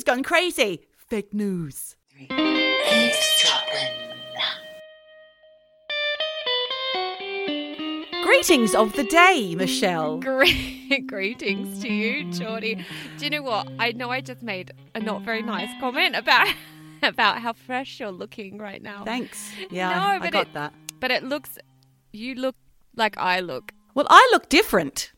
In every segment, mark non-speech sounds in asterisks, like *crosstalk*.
has gone crazy. Fake news. Greetings of the day, Michelle. Great *laughs* greetings to you, Geordie. Do you know what? I know I just made a not very nice comment about *laughs* about how fresh you're looking right now. Thanks. Yeah, No, I got it- that. But it looks you look like I look. Well, I look different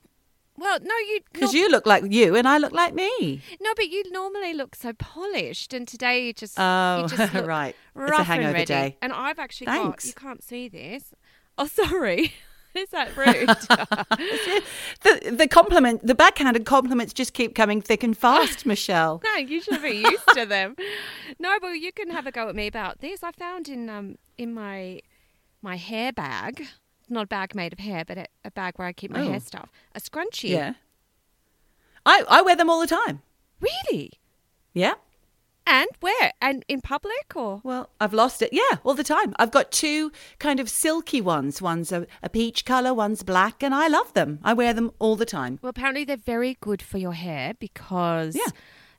Well, no, you because you look like you and I look like me. no, but you normally look so polished, and today you just Oh, you just *laughs* look right. It's a and hangover ready. day. And I've actually got Thanks. you can't see this. Oh, *laughs* sorry. Is that rude? *laughs* The the compliment, the backhanded compliments just keep coming thick and fast, Michelle. No, you should be used to them. No, but you can have a go at me about this. I found in um in my my hair bag, not a bag made of hair, but a, a bag where I keep my Oh. hair stuff, a scrunchie. Yeah. I I wear them all the time. Really? Yeah. And where? And in public or? Well, I've lost it. Yeah, all the time. I've got two kind of silky ones. One's a, a peach color, one's black, and I love them. I wear them all the time. Well, apparently they're very good for your hair because Yeah.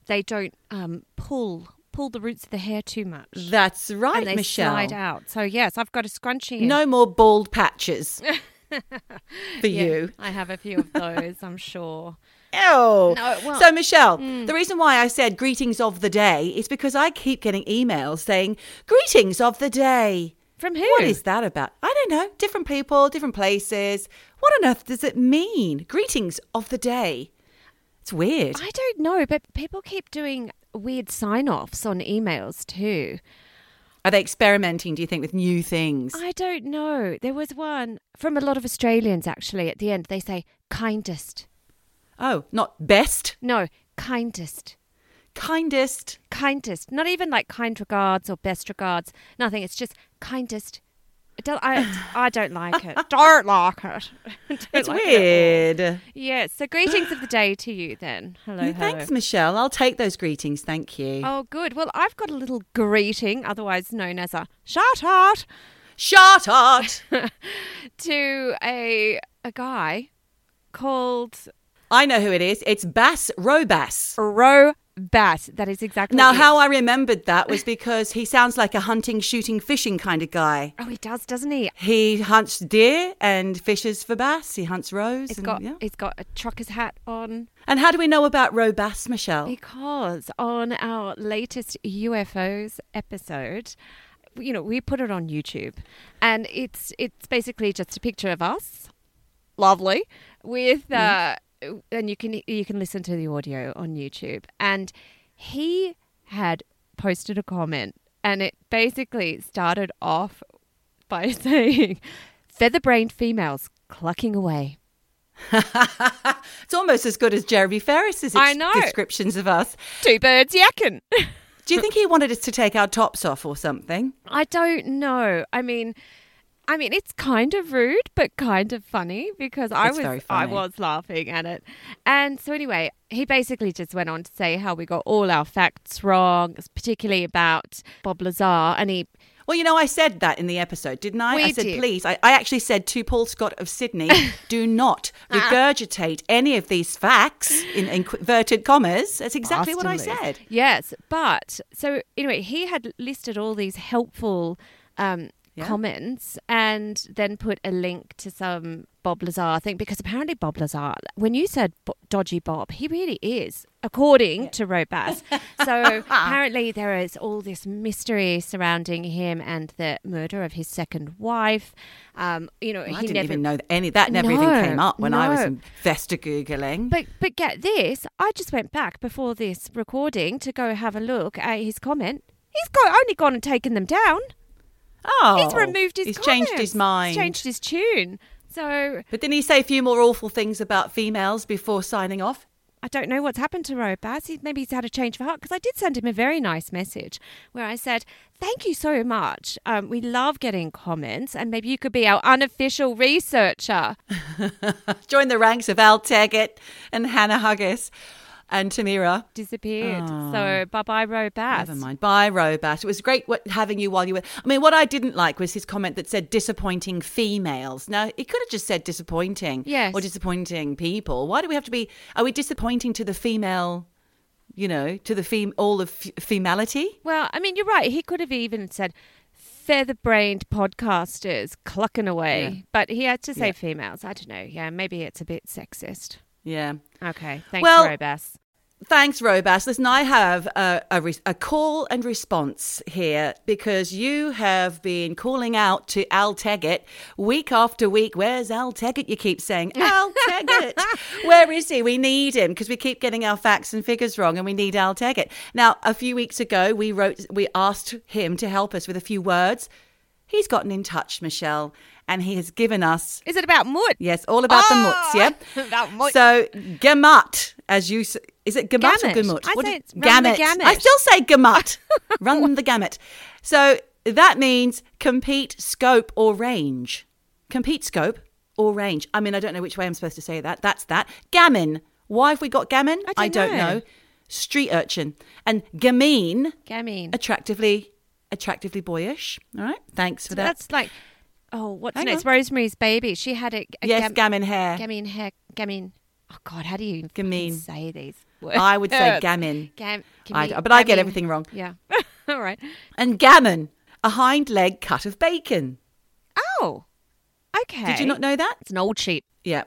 they don't um, pull pull the roots of the hair too much. That's right, and they Michelle. slide out. So yes, I've got a scrunchie. in. No more bald patches *laughs* for Yeah, you. I have a few of those. I'm sure. Oh, No, well- so, Michelle, mm. the reason why I said greetings of the day is because I keep getting emails saying greetings of the day. From who? What is that about? I don't know. Different people, different places. What on earth does it mean? Greetings of the day. It's weird. I don't know, but people keep doing weird sign offs on emails too. Are they experimenting, do you think, with new things? I don't know. There was one from a lot of Australians actually at the end. They say kindest. Oh, not best, No, kindest. kindest. Kindest. Not even like kind regards or best regards. Nothing. It's just kindest. I don't, *laughs* I, I don't like it. Don't like it. *laughs* Don't It's like it weird. Yes. So greetings of the day to you then. Hello. Yeah, hello. Thanks, Michelle. I'll take those greetings. Thank you. Oh, good. Well, I've got a little greeting, otherwise known as a shout out. Shut up. *laughs* to a a guy called I know who it is. It's Bass Robass. Ro Bat. That is exactly Now, how I remembered that was because he sounds like a hunting, shooting, fishing kind of guy. Oh, he does, doesn't he? He hunts deer and fishes for bass. He hunts roes. He's and, got yeah. he's got a trucker's hat on and how do we know about Robass, Michelle? because on our latest UFOs episode, you know, we put it on YouTube, and it's it's basically just a picture of us, lovely, with uh, and you can you can listen to the audio on YouTube, and he had posted a comment, and it basically started off by *laughs* saying, "Feather-brained females clucking away." *laughs* it's almost as good as Jeremy Ferris's I ex- know. descriptions of us. Two birds yakking. Do you think he wanted us to take our tops off or something? *laughs* I don't know. I mean, I mean, it's kind of rude, but kind of funny because I It's was I was laughing at it. And so anyway, he basically just went on to say how we got all our facts wrong, particularly about Bob Lazar, and he Well, you know, I said that in the episode, didn't I? We I said, did. please. I, I actually said to Paul Scott of Sydney, *laughs* do not *laughs* Ah. regurgitate any of these facts in inverted commas. That's exactly what I said. Yes, but so anyway, he had listed all these helpful um, Yeah. comments and then put a link to some Bob Lazar thing because apparently Bob Lazar, when you said Bo- dodgy Bob, he really is, according to Robas. *laughs* so apparently there is all this mystery surrounding him and the murder of his second wife. Um, you know, I he didn't never even know that any that never No, even came up when I was no. investor googling. But but get this, I just went back before this recording to go have a look at his comment. He's got only gone and taken them down. Oh, He's removed his He's changed his mind. He's changed his tune. So But didn't he say a few more awful things about females before signing off? I don't know what's happened to Robas. He, maybe he's had a change of heart because I did send him a very nice message where I said, "Thank you so much. Um, we love getting comments, and maybe you could be our unofficial researcher." *laughs* Join the ranks of Al Taggart and Hannah Huggis and Tamira. Disappeared. So ah. bye bye, Robas. Never mind. Bye, Robat. It was great having you while you were. I mean, what I didn't like was his comment that said disappointing females. Now, he could have just said disappointing. Yes. Or disappointing people. Why do we have to be. Are we disappointing to the female you know, to the fem- all of f- femality. Well, I mean, you're right. He could have even said feather-brained podcasters clucking away, Yeah. but he had to say Yeah. females. I don't know. Yeah, maybe it's a bit sexist. Yeah. Okay, thanks, Well- Robas. Thanks, Robas. Listen, I have a, a, re- a call and response here because you have been calling out to Al Teggett week after week. Where's Al Teggett? You keep saying, *laughs* Al Teggett. Where is he? We need him because we keep getting our facts and figures wrong and we need Al Teggett. Now, a few weeks ago, we wrote, we asked him to help us with a few words. He's gotten in touch, Michelle, and he has given us Is it about Moot? Yes, all about the mutts, Oh, yeah? *laughs* about mut. So, gamut, as you is it gamut or Gamut. gamut? I What say it's the gamut. I still say gamut. *laughs* run the gamut. So, that means compete scope or range. Compete scope or range. I mean, I don't know which way I'm supposed to say that. That's that. Gammon. Why have we got gammon? I don't know. Street urchin. And gamine, Gamine. attractively attractively boyish. All right. Thanks for that. That's like, oh, what's Hang next? on. Rosemary's Baby. She had a, a yes, gam- gammon hair. Gammon hair. Gammon. Oh God, how do you say these words? I would say gammon. Gam- I- but I get everything wrong. Yeah. *laughs* All right. And gammon, a hind leg cut of bacon. Oh. Okay. Did you not know that? It's an old sheep. Yeah.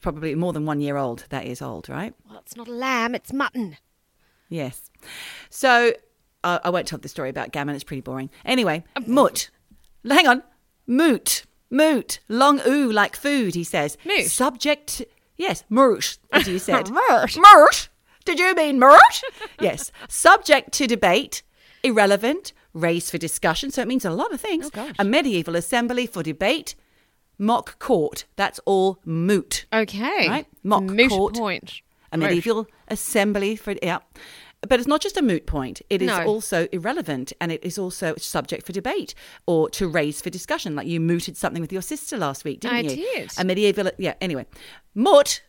Probably more than one year old. That is old, right? Well, it's not a lamb. It's mutton. Yes. So uh, I won't tell the story about gammon. It's pretty boring. Anyway, mut. Hang on. Moot. Moot. Long oo like food, he says. Moot. Subject. Yes, moot, as you said. *laughs* Moot. Moot. Did you mean moot? *laughs* yes. Subject to debate. Irrelevant. Raised for discussion. So it means a lot of things. Oh. A medieval assembly for debate. Mock court. That's all moot. Okay. Right. Mock Moot court. point. a Moot. medieval assembly for yeah but it's not just a moot point it is No. also irrelevant and it is also subject for debate or to raise for discussion like you mooted something with your sister last week didn't I you did. a medieval yeah anyway moot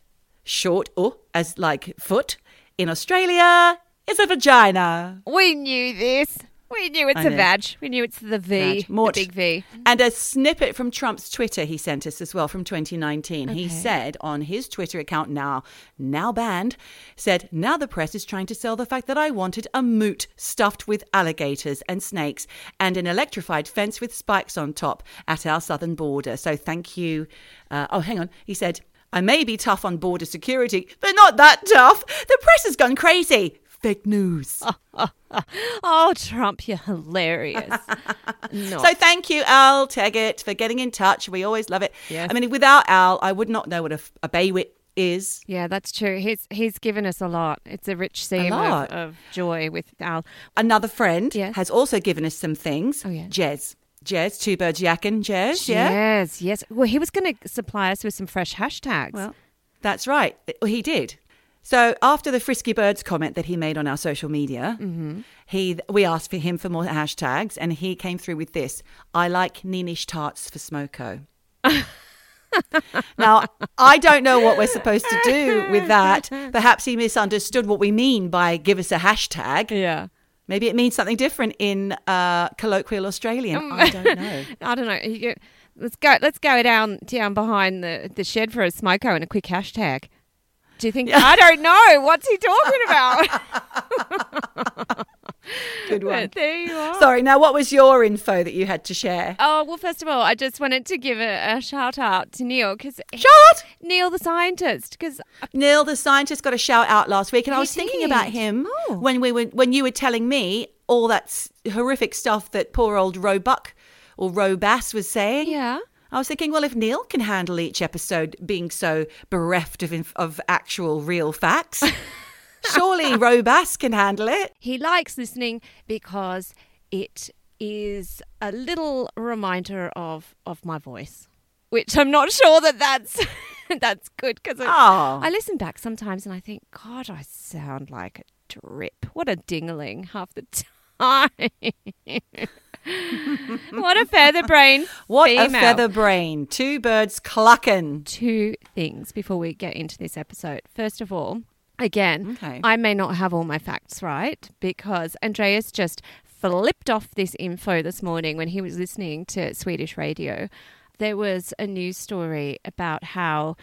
short or as like foot in australia is a vagina We knew this. We knew it's I a know. vag. We knew it's the V. Mort. The big V. And a snippet from Trump's Twitter he sent us as well from 2019. He said on his Twitter account now now banned said now the press is trying to sell the fact that I wanted a moot stuffed with alligators and snakes and an electrified fence with spikes on top at our southern border. So thank you. Uh, oh, hang on. He said I may be tough on border security, but not that tough. The press has gone crazy. Fake news. *laughs* Oh, Trump, you're hilarious. *laughs* So thank you, Al Teggett, for getting in touch. We always love it. Yes. I mean, without Al, I would not know what a, a baywit is. yeah, that's true. He's he's given us a lot. It's a rich seam of, lot. of joy with Al. Another friend Yes. has also given us some things. Oh, yeah. Jez. Jez, two birds yakking. Jez, yeah. Yes, yes. Well, he was going to supply us with some fresh hashtags. Well, that's right. He did. So after the Frisky Birds comment that he made on our social media, Mm-hmm. he we asked for him for more hashtags, and he came through with this: "I like Neenish tarts for smoko." *laughs* now I don't know what we're supposed to do with that. Perhaps he misunderstood what we mean by "give us a hashtag." yeah. Maybe it means something different in uh, colloquial Australian. I don't know. *laughs* I don't know. Let's go. Let's go down down behind the, the shed for a smoko and a quick hashtag. Do you think? I don't know. What's he talking about? *laughs* Good one. But there you are. Sorry. Now, what was your info that you had to share? Oh well, first of all, I just wanted to give a, a shout out to Neil because Shot. Neil the scientist because Neil, the scientist, got a shout out last week, and I He was thinking about him Oh. when we were when you were telling me all that horrific stuff that poor old Roebuck or Robass was saying. yeah. I was thinking, well, if Neil can handle each episode being so bereft of of actual real facts, *laughs* surely Robass can handle it. He likes listening because it is a little reminder of of my voice, which I'm not sure that that's *laughs* that's good because Oh. I listen back sometimes and I think, God, I sound like a drip. What a dingling half the *laughs* time. What a feather brain. What female. a feather brain! Two birds clucking. Two things before we get into this episode. First of all, again, Okay. I may not have all my facts right because Andreas just flipped off this info this morning when he was listening to Swedish radio. There was a news story about how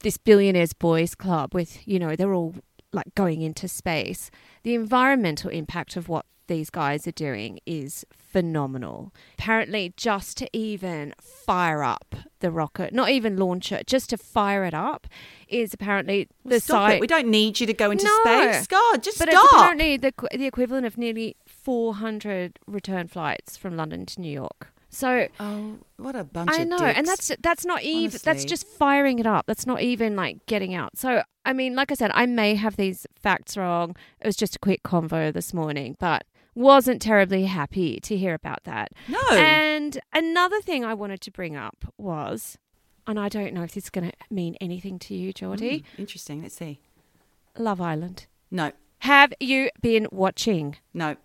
this billionaires boys club with, you know, they're all like going into space, the environmental impact of what these guys are doing is phenomenal. Apparently, just to even fire up the rocket, not even launch it, just to fire it up, is apparently the Stop size. it. We don't need you to go into No. space. God, just but it's apparently the the equivalent of nearly 400 return flights from London to New York. So Oh, what a bunch I know, and that's that's not even that's just firing it up. That's not even like getting out. So I mean, like I said, I may have these facts wrong. It was just a quick convo this morning, but wasn't terribly happy to hear about that. no. And another thing I wanted to bring up was, and I don't know if this is going to mean anything to you, Geordie. Mm, interesting. Let's see. Love Island. No, Have you been watching? no.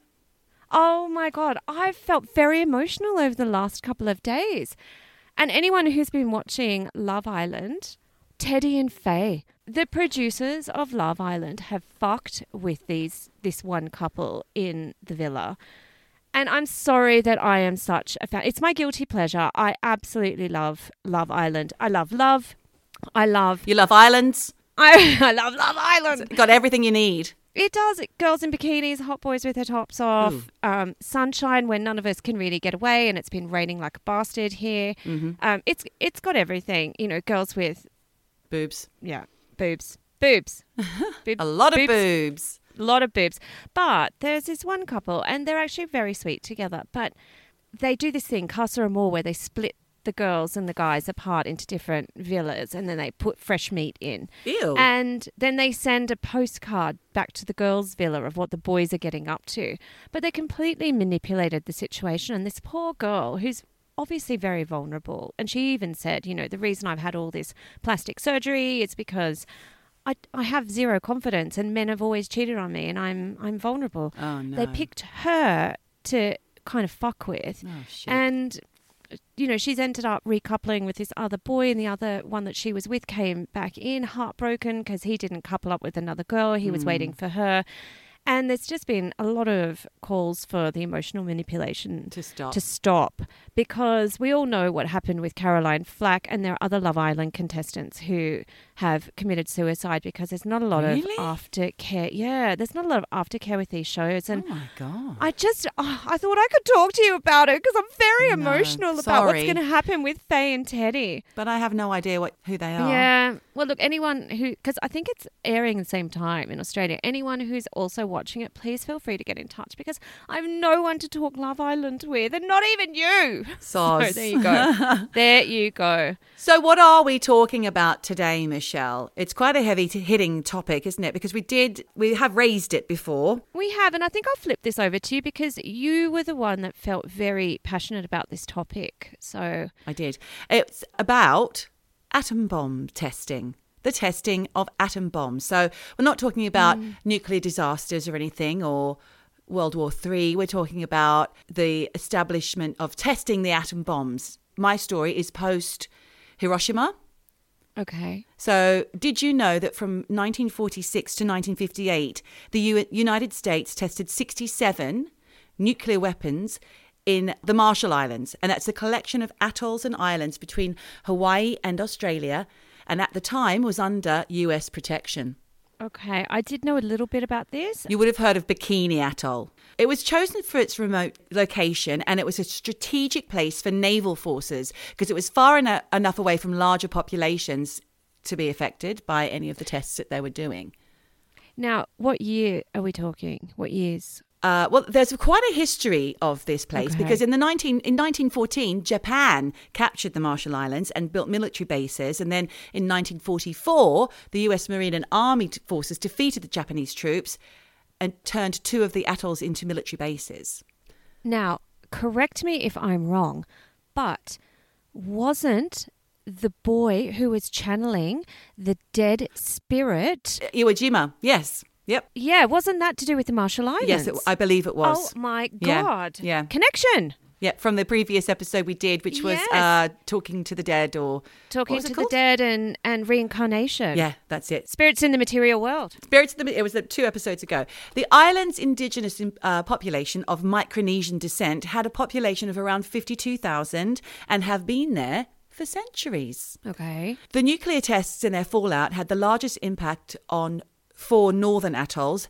Oh my God, I've felt very emotional over the last couple of days. And anyone who's been watching Love Island, Teddy and Faye, the producers of Love Island have fucked with these this one couple in the villa. And I'm sorry that I am such a fan. It's my guilty pleasure. I absolutely love Love Island. I love love. I love You love islands. I, *laughs* I love Love Island. Got everything you need. It does. It, girls in bikinis, hot boys with their tops off, um, sunshine when none of us can really get away, and it's been raining like a bastard here. Mm-hmm. Um, it's it's got everything. You know, girls with Boobs. yeah boobs, boobs, *laughs* Boob- A lot of boobs. boobs. a lot of boobs. But there's this one couple, and they're actually very sweet together. But they do this thing, Casa Amor, where they split the girls and the guys apart into different villas, and then they put fresh meat in. Ew. And then they send a postcard back to the girls' villa of what the boys are getting up to. But they completely manipulated the situation. And this poor girl, who's obviously very vulnerable, and she even said, you know, the reason I've had all this plastic surgery is because. I, I have zero confidence and men have always cheated on me and I'm I'm vulnerable. oh no. They picked her to kind of fuck with Oh and you know she's ended up recoupling with this other boy and the other one that she was with came back in heartbroken because he didn't couple up with another girl he was Mm. waiting for her and there's just been a lot of calls for the emotional manipulation to stop. to stop because we all know what happened with Caroline Flack and there are other Love Island contestants who have committed suicide because there's not a lot Really? of aftercare. Yeah, there's not a lot of aftercare with these shows and oh my god. I just, oh, I thought I could talk to you about it because I'm very No, emotional about what's going to happen with Faye and Teddy. but I have no idea what who they are. Yeah. Well, look, anyone who, because I think it's airing at the same time in Australia, anyone who's also watching it, please feel free to get in touch because I have no one to talk Love Island with and not even you. *laughs* So there you go. there you go. *laughs* So, what are we talking about today, Michelle? It's quite a heavy hitting topic, isn't it? Because we did, we have raised it before. We have, and I think I'll flip this over to you because you were the one that felt very passionate about this topic. So, I did. It's about atom bomb testing. The testing of atom bombs. So we're not talking about hmm. nuclear disasters or anything or World War Three. We're talking about the establishment of testing the atom bombs. My story is post Hiroshima. Okay. So, did you know that from 1946 to 1958, the U- United States tested 67 nuclear weapons in the Marshall Islands? And that's a collection of atolls and islands between Hawaii and Australia, and at the time was under US protection. Okay. I did know a little bit about this. You would have heard of Bikini Atoll. It was chosen for its remote location and it was a strategic place for naval forces because it was far eno- enough away from larger populations to be affected by any of the tests that they were doing. Now, what year are we talking? What years? Uh, well, there's quite a history of this place Okay. because in the 19 in 1914, Japan captured the Marshall Islands and built military bases, and then in 1944, the U.S. Marine and Army forces defeated the Japanese troops and turned two of the atolls into military bases. Now, correct me if I'm wrong, but wasn't the boy who was channeling the dead spirit? Iwo Jima, yes, yep, Yeah, wasn't that to do with the Marshall Islands? yes, it, I believe it was. Oh my Yeah, god! yeah. connection. Yeah, from the previous episode we did, which was Yes. uh, talking to the dead or Talking was it to the called? dead and and reincarnation. yeah, that's it. spirits in the material world. Spirits of the it was uh, two episodes ago. The island's indigenous uh, population of Micronesian descent had a population of around 52,000 and have been there for centuries. Okay. The nuclear tests and their fallout had the largest impact on four northern atolls.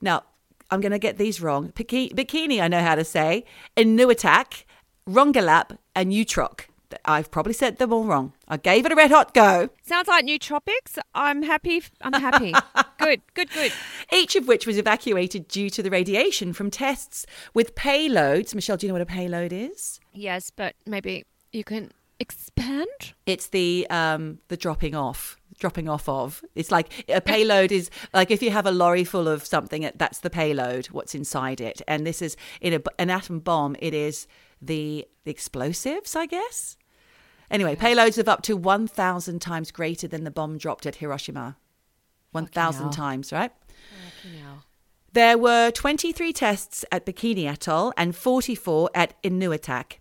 Now, I'm going to get these wrong. Bikini, Bikini, I know how to say. Enewetak, Rongelap, and Utrock. I've probably said them all wrong. I gave it a red hot go. Sounds like new tropics. I'm happy. I'm happy. *laughs* good, good, good. Each of which was evacuated due to the radiation from tests with payloads. Michelle, do you know what a payload is? Yes, but maybe you can expand. It's the um, the dropping off, dropping off of. It's like a payload is like if you have a lorry full of something, that's the payload. What's inside it, and this is in a, an atom bomb. It is the, the explosives, I guess. Anyway, payloads of up to 1,000 times greater than the bomb dropped at Hiroshima. 1,000 times, right? There were 23 tests at Bikini Atoll and 44 at Enewetak.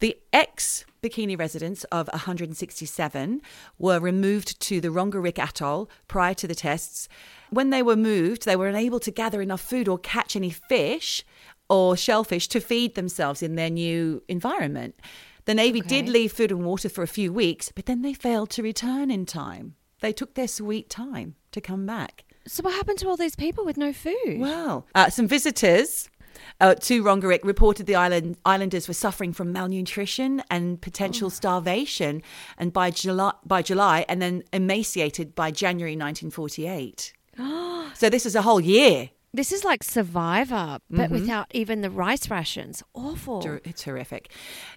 The ex Bikini residents of 167 were removed to the Rongerik Atoll prior to the tests. When they were moved, they were unable to gather enough food or catch any fish or shellfish to feed themselves in their new environment. The Navy did leave food and water for a few weeks, but then they failed to return in time. They took their sweet time to come back. So what happened to all these people with no food? Well, uh, some visitors uh, to Rongerik reported the island islanders were suffering from malnutrition and potential starvation, and by July, by July, and then emaciated by January 1948. *gasps* so this is a whole year. This is like Survivor, Mm-hmm. but without even the rice rations. Awful. Ter- It's horrific.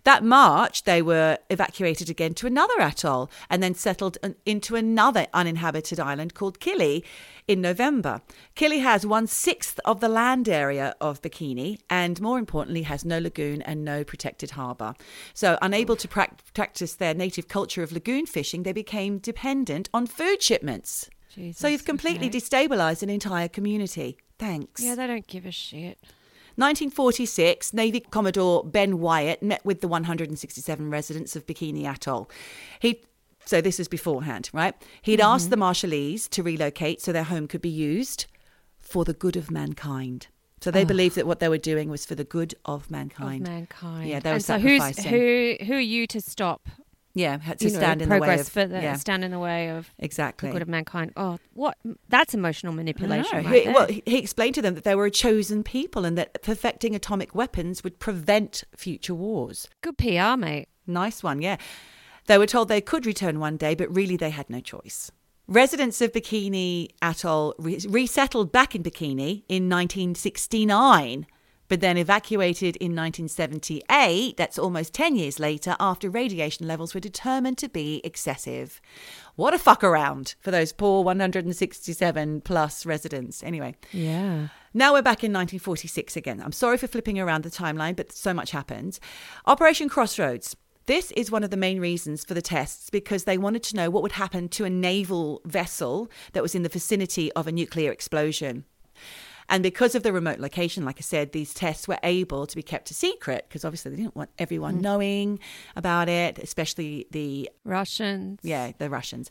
That March, they were evacuated again to another atoll and then settled an- into another uninhabited island called Kili in November. Kili has one sixth of the land area of Bikini and, more importantly, has no lagoon and no protected harbour. So, unable to prac- practice their native culture of lagoon fishing, they became dependent on food shipments. so, you've completely okay. destabilised an entire community. Thanks. Yeah, they don't give a shit. 1946, Navy Commodore Ben Wyatt met with the 167 residents of Bikini Atoll. He so this is beforehand, right? He'd mm-hmm. asked the Marshallese to relocate so their home could be used for the good of mankind. So they believed that what they were doing was for the good of mankind. Of mankind. Yeah, they were and so who's, sacrificing. who who are you to stop Yeah, had to you know, stand in the way of for the yeah, stand in the way of exactly. the good of mankind? Oh, what? That's emotional manipulation. Right He- well, he explained to them that they were a chosen people and that perfecting atomic weapons would prevent future wars. Good PR, mate. Nice one, yeah. They were told they could return one day, but really they had no choice. Residents of Bikini Atoll re- resettled back in Bikini in 1969, but then evacuated in 1978. That's almost 10 years later, after radiation levels were determined to be excessive. What a fuck around for those poor 167 plus residents. Anyway. Yeah. Now we're back in 1946 again. I'm sorry for flipping around the timeline, but so much happened. Operation Crossroads. This is one of the main reasons for the tests because they wanted to know what would happen to a naval vessel that was in the vicinity of a nuclear explosion. And because of the remote location, like I said, these tests were able to be kept a secret because obviously they didn't want everyone mm. knowing about it, especially the Russians. yeah, the Russians.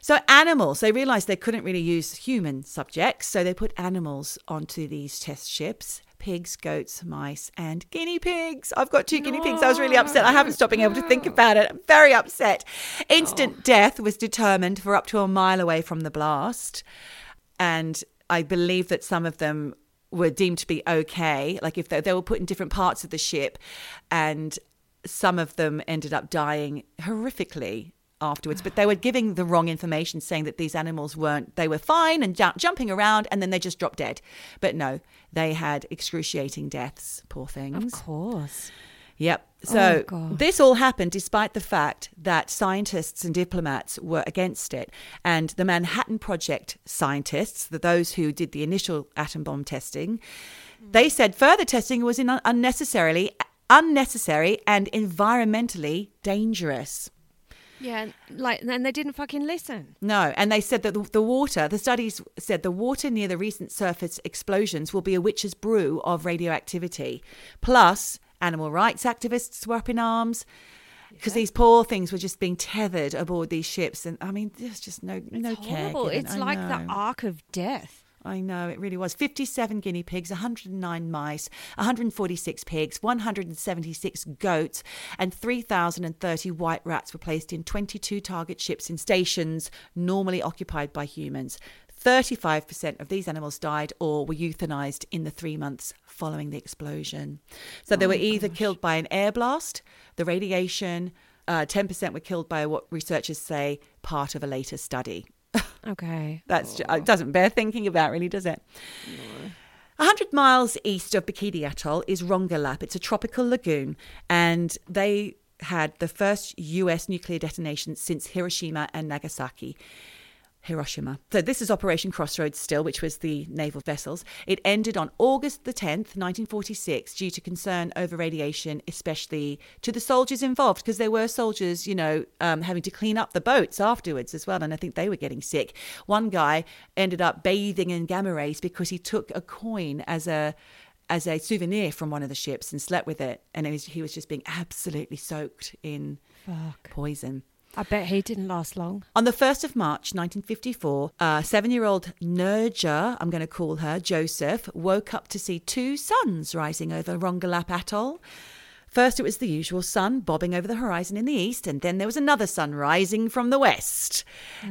So animals, they realized they couldn't really use human subjects, so they put animals onto these test ships. Pigs, goats, mice, and guinea pigs. I've got two guinea pigs. I was really upset. I haven't stopped being able to think about it. I'm very upset. Instant oh. death was determined for up to a mile away from the blast. And I believe that some of them were deemed to be okay. Like if they, they were put in different parts of the ship, and some of them ended up dying horrifically afterwards. But they were giving the wrong information, saying that these animals weren't, they were fine and ju- jumping around, and then they just dropped dead. But no, they had excruciating deaths, poor things. Of course. Yep. Oh so God. this all happened despite the fact that scientists and diplomats were against it. And the Manhattan Project scientists, the, those who did the initial atom bomb testing, mm. they said further testing was in unnecessarily unnecessary and environmentally dangerous. Yeah, like, and they didn't fucking listen. No, and they said that the, the water, the studies said the water near the recent surface explosions will be a witch's brew of radioactivity. Plus, animal rights activists were up in arms because these poor things were just being tethered aboard these ships. And I mean, there's just no no It's care. given. It's I like know. the ark of death. I know, it really was. 57 guinea pigs, 109 mice, 146 pigs, 176 goats, and 3,030 white rats were placed in 22 target ships in stations normally occupied by humans. 35% of these animals died or were euthanized in the three months following the explosion. So they were either killed by an air blast, the radiation, uh, 10% were killed by what researchers say part of a later study. *laughs* Okay. That's ju- it doesn't bear thinking about, really, does it? A 100 miles east of Bikini Atoll is Rongelap. It's a tropical lagoon, and they had the first US nuclear detonation since Hiroshima and Nagasaki. Hiroshima. So this is Operation Crossroads still, which was the naval vessels. It ended on August the 10th, 1946, due to concern over radiation, especially to the soldiers involved, because there were soldiers, you know, um, having to clean up the boats afterwards as well, and I think they were getting sick. One guy ended up bathing in gamma rays because he took a coin as a as a souvenir from one of the ships and slept with it, and it was, he was just being absolutely soaked in Fuck. poison. I bet he didn't last long. On the 1st of March 1954, uh, seven year old Nerje, I'm going to call her Joseph, woke up to see two suns rising over Rongelap Atoll. First, it was the usual sun bobbing over the horizon in the east, and then there was another sun rising from the west.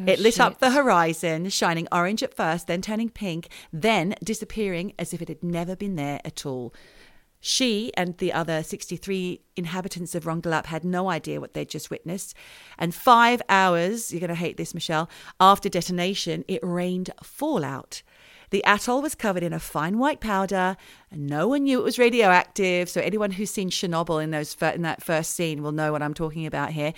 it lit up the horizon, shining orange at first, then turning pink, then disappearing as if it had never been there at all. She and the other 63 inhabitants of Rongelap had no idea what they'd just witnessed. And five hours, you're going to hate this, Michelle, after detonation, it rained fallout. The atoll was covered in a fine white powder, and no one knew it was radioactive. So anyone who's seen Chernobyl in those in that first scene will know what I'm talking about here.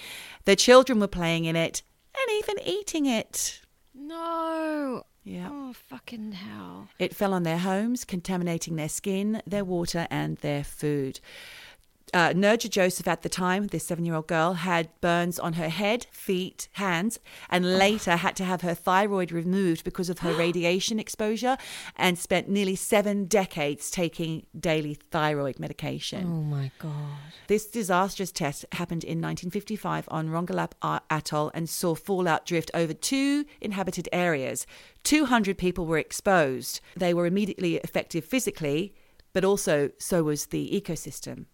The children were playing in it and even eating it. No. Yeah. Oh, fucking hell. It fell on their homes, contaminating their skin, their water, and their food. Uh, Nerje Joseph, at the time, this seven year old girl, had burns on her head, feet, hands, and later had to have her thyroid removed because of her *gasps* radiation exposure and spent nearly seven decades taking daily thyroid medication. Oh my god. This disastrous test happened in 1955 on Rongelap Atoll and saw fallout drift over two inhabited areas. 200 people were exposed. They were immediately affected physically, but also so was the ecosystem.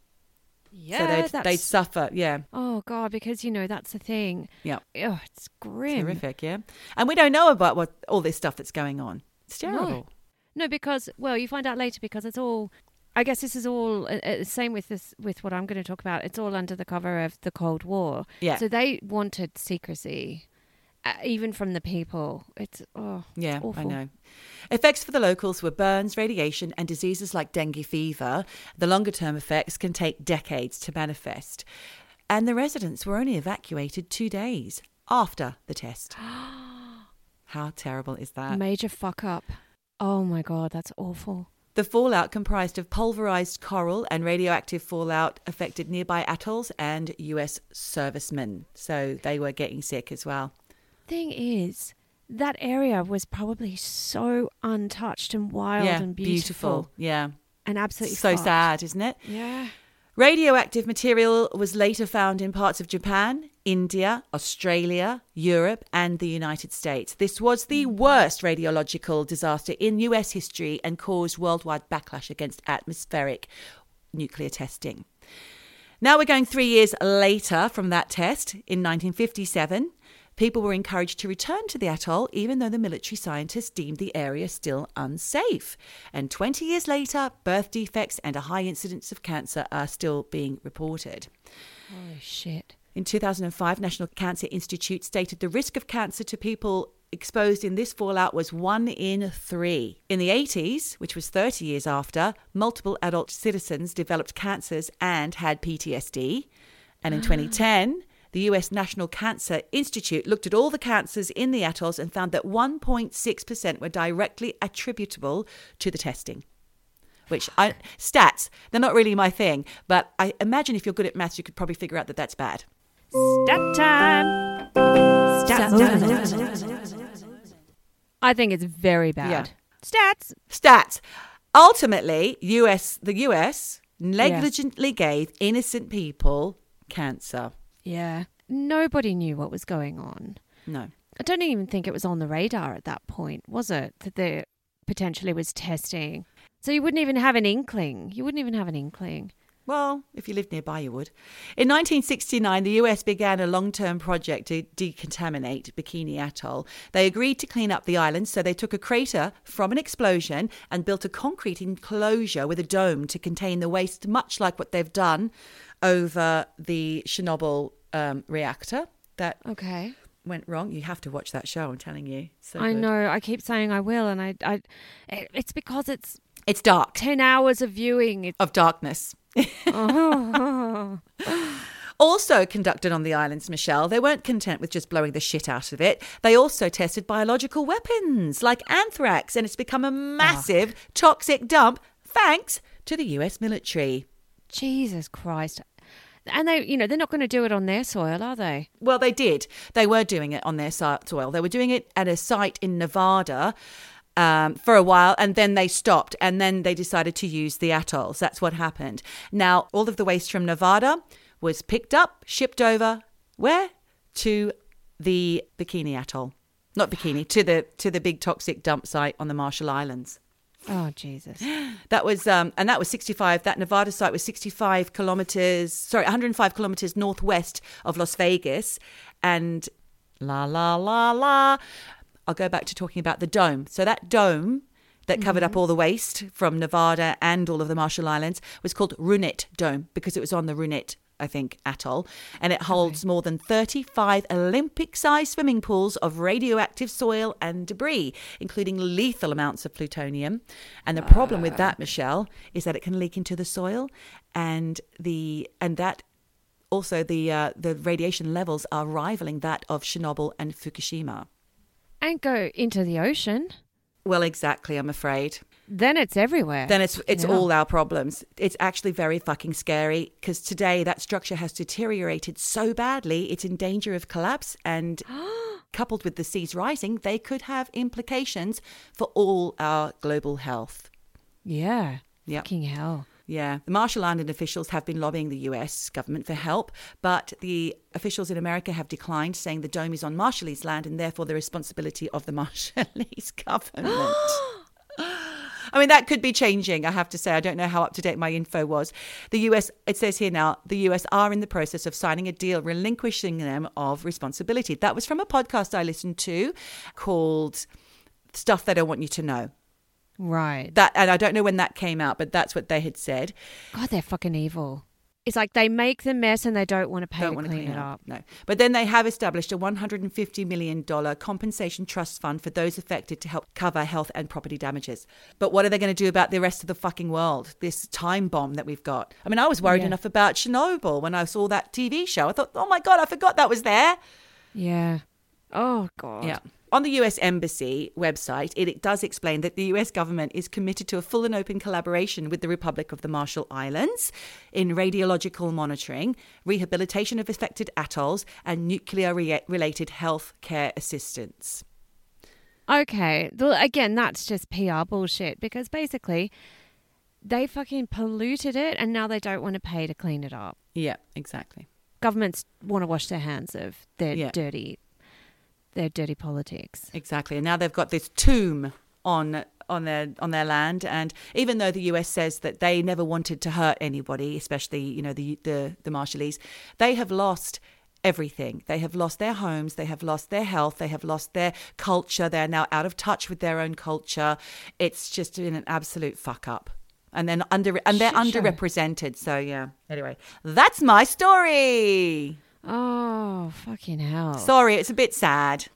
Yeah. so they'd, they'd suffer. Yeah, Oh god, because you know that's the thing. yeah, Oh, it's grim. terrific. Yeah, and we don't know about what all this stuff that's going on. It's terrible. No, because well, you find out later because it's all. I guess this is all uh, uh, same with this with what I'm going to talk about. It's all under the cover of the Cold War. Yeah. So they wanted secrecy, Uh, even from the people. It's oh Yeah, it's. I know. Effects for the locals were burns, radiation, and diseases like dengue fever. The longer term effects can take decades to manifest. And the residents were only evacuated two days after the test. *gasps* How terrible is that? Major fuck up. Oh my god, that's awful. The fallout comprised of pulverized coral and radioactive fallout affected nearby atolls and US servicemen. So they were getting sick as well. Thing is, that area was probably so untouched and wild yeah, and beautiful, Yeah. and absolutely So fucked. sad, isn't it? Yeah. Radioactive material was later found in parts of Japan, India, Australia, Europe, and the United States. This was the mm. worst radiological disaster in US history and caused worldwide backlash against atmospheric nuclear testing. Now we're going three years later from that test. In 1957, people were encouraged to return to the atoll, even though the military scientists deemed the area still unsafe. And 20 years later, birth defects and a high incidence of cancer are still being reported. Holy shit. In 2005, National Cancer Institute stated the risk of cancer to people exposed in this fallout was one in three. In the 80s, which was 30 years after, multiple adult citizens developed cancers and had PTSD. And in *gasps* 2010, the US National Cancer Institute looked at all the cancers in the atolls and found that 1.6% were directly attributable to the testing. Which I, stats, they're not really my thing, but I imagine if you're good at maths, you could probably figure out that that's bad. Stat time. Stat I think it's very bad. Yeah. Stats. Stats. Ultimately, US the US negligently gave innocent people cancer. Yeah. Nobody knew what was going on. No. I don't even think it was on the radar at that point, was it? That there potentially was testing. So you wouldn't even have an inkling. You wouldn't even have an inkling. Well, if you lived nearby, you would. In 1969, the US began a long term project to decontaminate Bikini Atoll. They agreed to clean up the island, so they took a crater from an explosion and built a concrete enclosure with a dome to contain the waste, much like what they've done over the Chernobyl um, reactor that Okay. went wrong. You have to watch that show, I'm telling you. So I good. know. I keep saying I will, and I, I, it- it's because it's It's dark, ten hours of viewing. Of darkness. oh, *laughs* Also conducted on the islands, Michelle, they weren't content with just blowing the shit out of it. They also tested biological weapons like anthrax, and it's become a massive toxic dump thanks to the US military. Jesus Christ! And they, you know, they're not going to do it on their soil, are they? Well, they did. They were doing it on their soil. They were doing it at a site in Nevada um, for a while, and then they stopped, and then they decided to use the atolls. That's what happened. Now, all of the waste from Nevada was picked up, shipped over where to the Bikini Atoll, not Bikini, to the to the big toxic dump site on the Marshall Islands. Oh Jesus! *gasps* That was, um, and that was 65. That Nevada site was 65 kilometers, sorry, 105 kilometers northwest of Las Vegas. And la, la, la, la. I'll go back to talking about the dome. So that dome that covered up all the waste from Nevada and all of the Marshall Islands was called Runit Dome because it was on the Runit. I think, atoll, and it holds more than 35 Olympic sized swimming pools of radioactive soil and debris, including lethal amounts of plutonium. And the problem with that, Michelle, is that it can leak into the soil, and the and that also the uh, the radiation levels are rivaling that of Chernobyl and Fukushima. And go into the ocean. Well, exactly. I'm afraid. Then it's everywhere. then it's it's Yeah. all our problems. It's actually very fucking scary because today that structure has deteriorated so badly it's in danger of collapse and *gasps* coupled with the seas rising, they could have implications for all our global health. yeah. Yep. Fucking hell. Yeah, the Marshall Island officials have been lobbying the US government for help, but the officials in America have declined, saying the dome is on Marshallese land and therefore the responsibility of the *laughs* Marshallese government. *gasps* I mean, that could be changing, I have to say. I don't know how up to date my info was. The US, it says here now, the US are in the process of signing a deal relinquishing them of responsibility. That was from a podcast I listened to called Stuff They Don't Want You to Know. Right. That, and I don't know when that came out, but that's what they had said. God, they're fucking evil. It's like they make the mess and they don't want to pay don't to want clean, it up. No. But then they have established a $150 million compensation trust fund for those affected to help cover health and property damages. But what are they going to do about the rest of the fucking world? This time bomb that we've got. I mean, I was worried Yeah. enough about Chernobyl when I saw that TV show. I thought, oh my God, I forgot that was there. Yeah. Oh God. Yeah. On the US Embassy website, it, it does explain that the US government is committed to a full and open collaboration with the Republic of the Marshall Islands in radiological monitoring, rehabilitation of affected atolls, and nuclear re- related health care assistance. Okay. Well, again, that's just PR bullshit because basically they fucking polluted it and now they don't want to pay to clean it up. Yeah, exactly. Governments want to wash their hands of their Yeah. dirty, their dirty politics. Exactly. And now they've got this tomb on on their on their land and even though the US says that they never wanted to hurt anybody, especially, you know, the the, the Marshallese, they have lost everything. They have lost their homes, they have lost their health, they have lost their culture. They're now out of touch with their own culture. It's just been an absolute fuck up. And then under and they're show. underrepresented. So yeah. Anyway, that's my story. Oh, fucking hell. Sorry, it's a bit sad.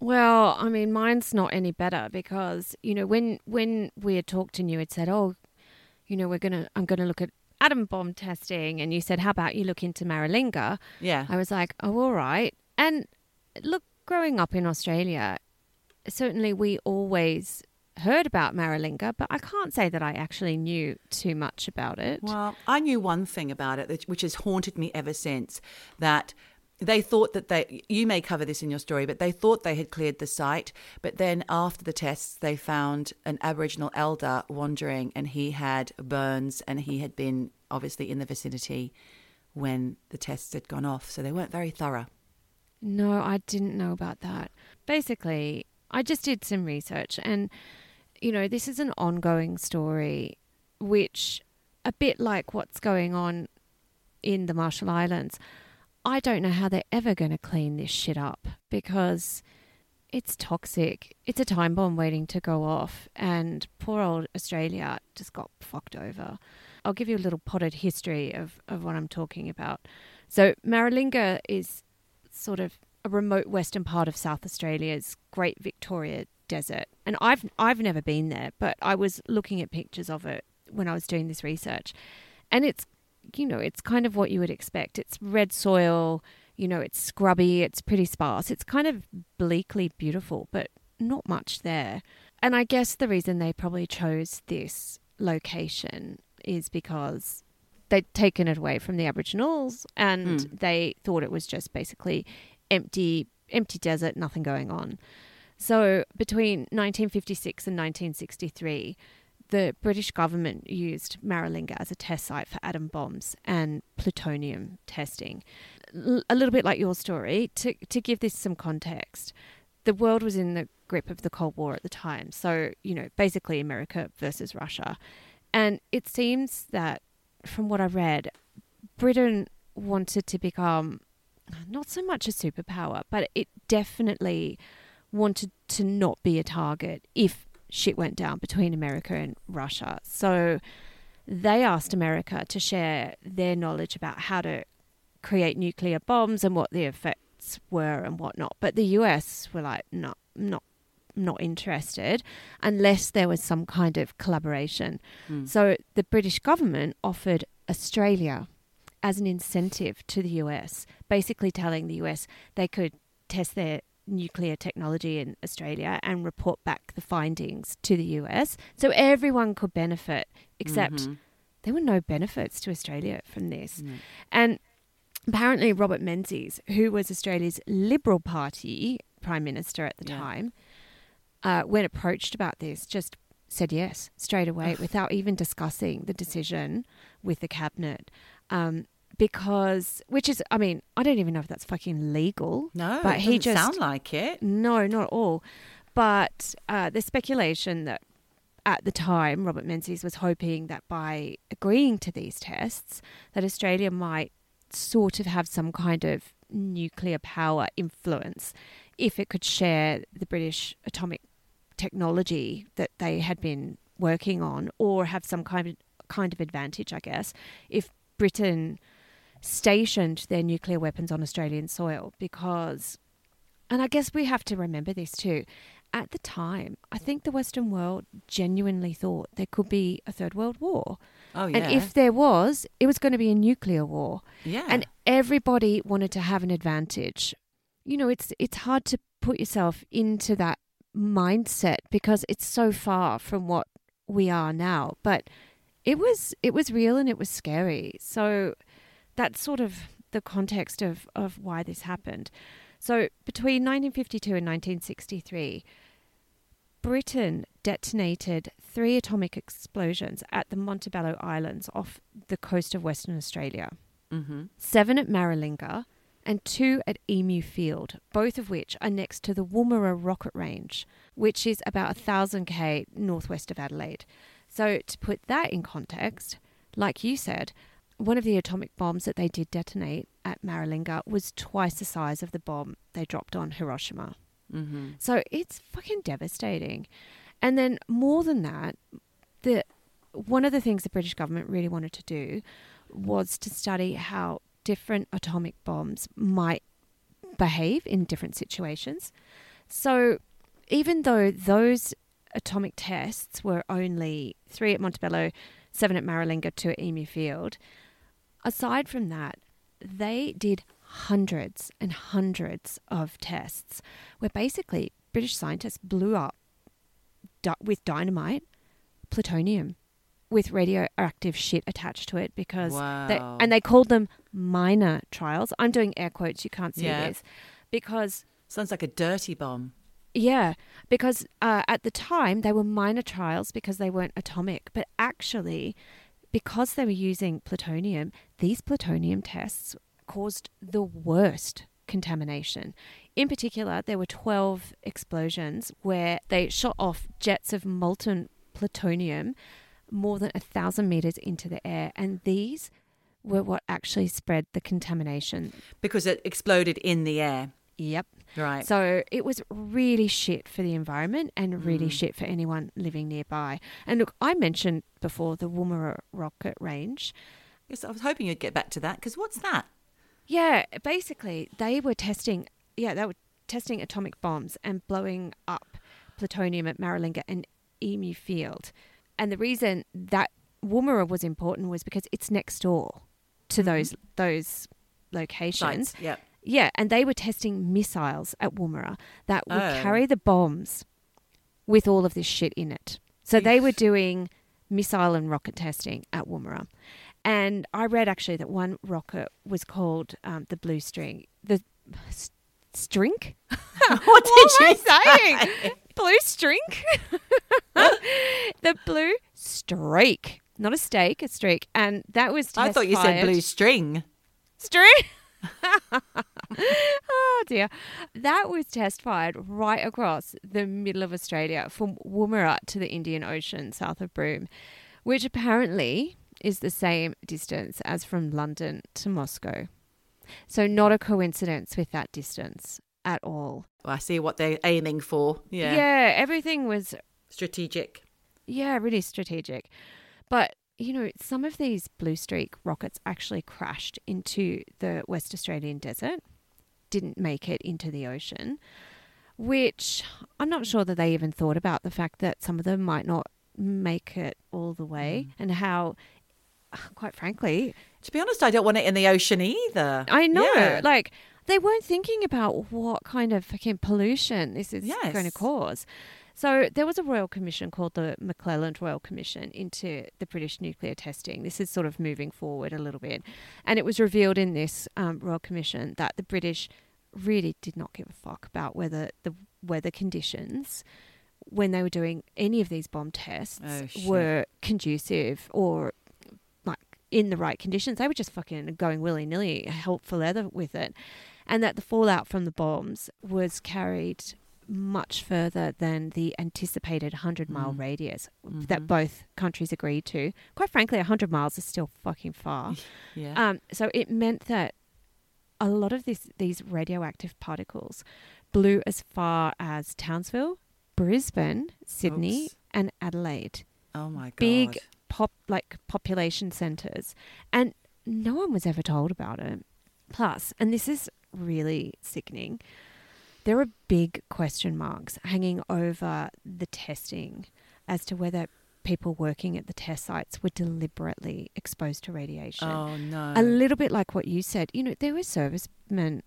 Well, I mean, mine's not any better because you know when when we had talked and you had said, "Oh, you know, we're gonna I'm gonna look at atom bomb testing," and you said, "How about you look into Maralinga?" Yeah. I was like, "Oh, all right." And look, growing up in Australia, certainly we always heard about Maralinga, but I can't say that I actually knew too much about it. Well, I knew one thing about it, which has haunted me ever since. That they thought that they, you may cover this in your story, but they thought they had cleared the site. But then after the tests, they found an Aboriginal elder wandering, and he had burns, and he had been obviously in the vicinity when the tests had gone off. So they weren't very thorough. No, I didn't know about that. Basically, I just did some research, and you know, this is an ongoing story, which a bit like what's going on in the Marshall Islands. I don't know how they're ever going to clean this shit up because it's toxic. It's a time bomb waiting to go off, and poor old Australia just got fucked over. I'll give you a little potted history of, of what I'm talking about. So, Maralinga is sort of a remote western part of South Australia's Great Victoria Desert. And I've I've never been there, but I was looking at pictures of it when I was doing this research. And it's you know, it's kind of what you would expect. It's red soil, you know, it's scrubby, it's pretty sparse. It's kind of bleakly beautiful, but not much there. And I guess the reason they probably chose this location is because they'd taken it away from the Aboriginals and Mm. they thought it was just basically empty empty desert, nothing going on. So between 1956 and 1963, the British government used Maralinga as a test site for atom bombs and plutonium testing. L- a little bit like your story, to, to give this some context, the world was in the grip of the Cold War at the time. So, you know, basically America versus Russia. And it seems that, from what I read, Britain wanted to become not so much a superpower, but it definitely wanted to not be a target if shit went down between America and Russia. So they asked America to share their knowledge about how to create nuclear bombs and what the effects were and whatnot. But the US were like, no, not not interested unless there was some kind of collaboration. Mm. So the British government offered Australia as an incentive to the US, basically telling the US they could test their nuclear technology in Australia and report back the findings to the US so everyone could benefit except Mhm. there were no benefits to Australia from this. No. And apparently, Robert Menzies, who was Australia's Liberal Party Prime Minister at the Yeah. time, uh, when approached about this, just said yes straight away without even discussing the decision with the cabinet. Um, because, which is, I mean, I don't even know if that's fucking legal. No, But it he just- sound like it. No, not at all. But uh, the speculation that at the time Robert Menzies was hoping that by agreeing to these tests, that Australia might sort of have some kind of nuclear power influence if it could share the British atomic technology that they had been working on, or have some kind of kind of advantage, I guess, if Britain stationed their nuclear weapons on Australian soil because and I guess we have to remember this too. At the time, I think the Western world genuinely thought there could be a third world war. Oh yeah, And if there was, it was going to be a nuclear war. yeah, And everybody wanted to have an advantage. You know, it's it's hard to put yourself into that mindset because it's so far from what we are now. But it was it was real and it was scary. So that's sort of the context of, of why this happened. So between 1952 and 1963, Britain detonated three atomic explosions at the Montebello Islands off the coast of Western Australia mm-hmm. seven at Maralinga, and two at Emu Field, both of which are next to the Woomera Rocket Range, which is about a thousand k northwest of Adelaide. So, to put that in context, like you said, one of the atomic bombs that they did detonate at Maralinga was twice the size of the bomb they dropped on Hiroshima. Mm-hmm. So it's fucking devastating. And then more than that, the one of the things the British government really wanted to do was to study how different atomic bombs might behave in different situations. So even though those atomic tests were only three at Montebello, seven at Maralinga, two at Emu Field, aside from that, they did hundreds and hundreds of tests where basically British scientists blew up di- with dynamite, plutonium, with radioactive shit attached to it because they and they called them minor trials. I'm doing air quotes. You can't see Yeah. this because Sounds like a dirty bomb. Yeah, because uh, at the time they were minor trials because they weren't atomic, but actually, because they were using plutonium, these plutonium tests caused the worst contamination. In particular, there were 12 explosions where they shot off jets of molten plutonium more than a thousand meters into the air. And these were what actually spread the contamination. Because it exploded in the air. Yep. Right. So it was really shit for the environment and really mm. shit for anyone living nearby. And look, I mentioned before the Woomera rocket range. yes, I was hoping you'd get back to that because what's that? Yeah, basically they were testing. Yeah, they were testing atomic bombs and blowing up plutonium at Maralinga and Emu Field. And the reason that Woomera was important was because it's next door to mm-hmm. those those locations. Sites. Yep. Yeah, and they were testing missiles at Woomera that would Oh. carry the bombs with all of this shit in it. So they were doing missile and rocket testing at Woomera. And I read actually that one rocket was called um, the Blue String. The s- Strink? *laughs* What did am you I say? saying? Blue Strink? *laughs* the Blue Streak. Not a steak, a streak. And that was I thought you said blue string. String. *laughs* oh dear. That was test fired right across the middle of Australia from Woomera to the Indian Ocean south of Broome, which apparently is the same distance as from London to Moscow. So, not a coincidence with that distance at all. I see what they're aiming for. Yeah. yeah everything was Strategic. Yeah, really strategic. But, you know, some of these Blue Streak rockets actually crashed into the West Australian desert, didn't make it into the ocean, which I'm not sure that they even thought about the fact that some of them might not make it all the way mm. and how, uh, quite frankly, To be honest, I don't want it in the ocean either. I know, Yeah. like, they weren't thinking about what kind of fucking pollution this is going to Yes. cause. So there was a royal commission called the McClelland Royal Commission into the British nuclear testing. This is sort of moving forward a little bit, and it was revealed in this um, royal commission that the British really did not give a fuck about whether the weather conditions when they were doing any of these bomb tests Oh, were conducive or like in the right conditions. They were just fucking going willy nilly, hell for leather with it. And that the fallout from the bombs was carried much further than the anticipated 100 mile Mm. radius Mm-hmm. that both countries agreed to. Quite frankly, 100 miles is still fucking far. *laughs* Yeah. Um, so it meant that a lot of this, these radioactive particles blew as far as Townsville, Brisbane, Sydney, Oops. and Adelaide oh my god. big pop like population centers and no one was ever told about it plus and this is really sickening there are big question marks hanging over the testing as to whether people working at the test sites were deliberately exposed to radiation Oh no. a little bit like what you said. You know, there were servicemen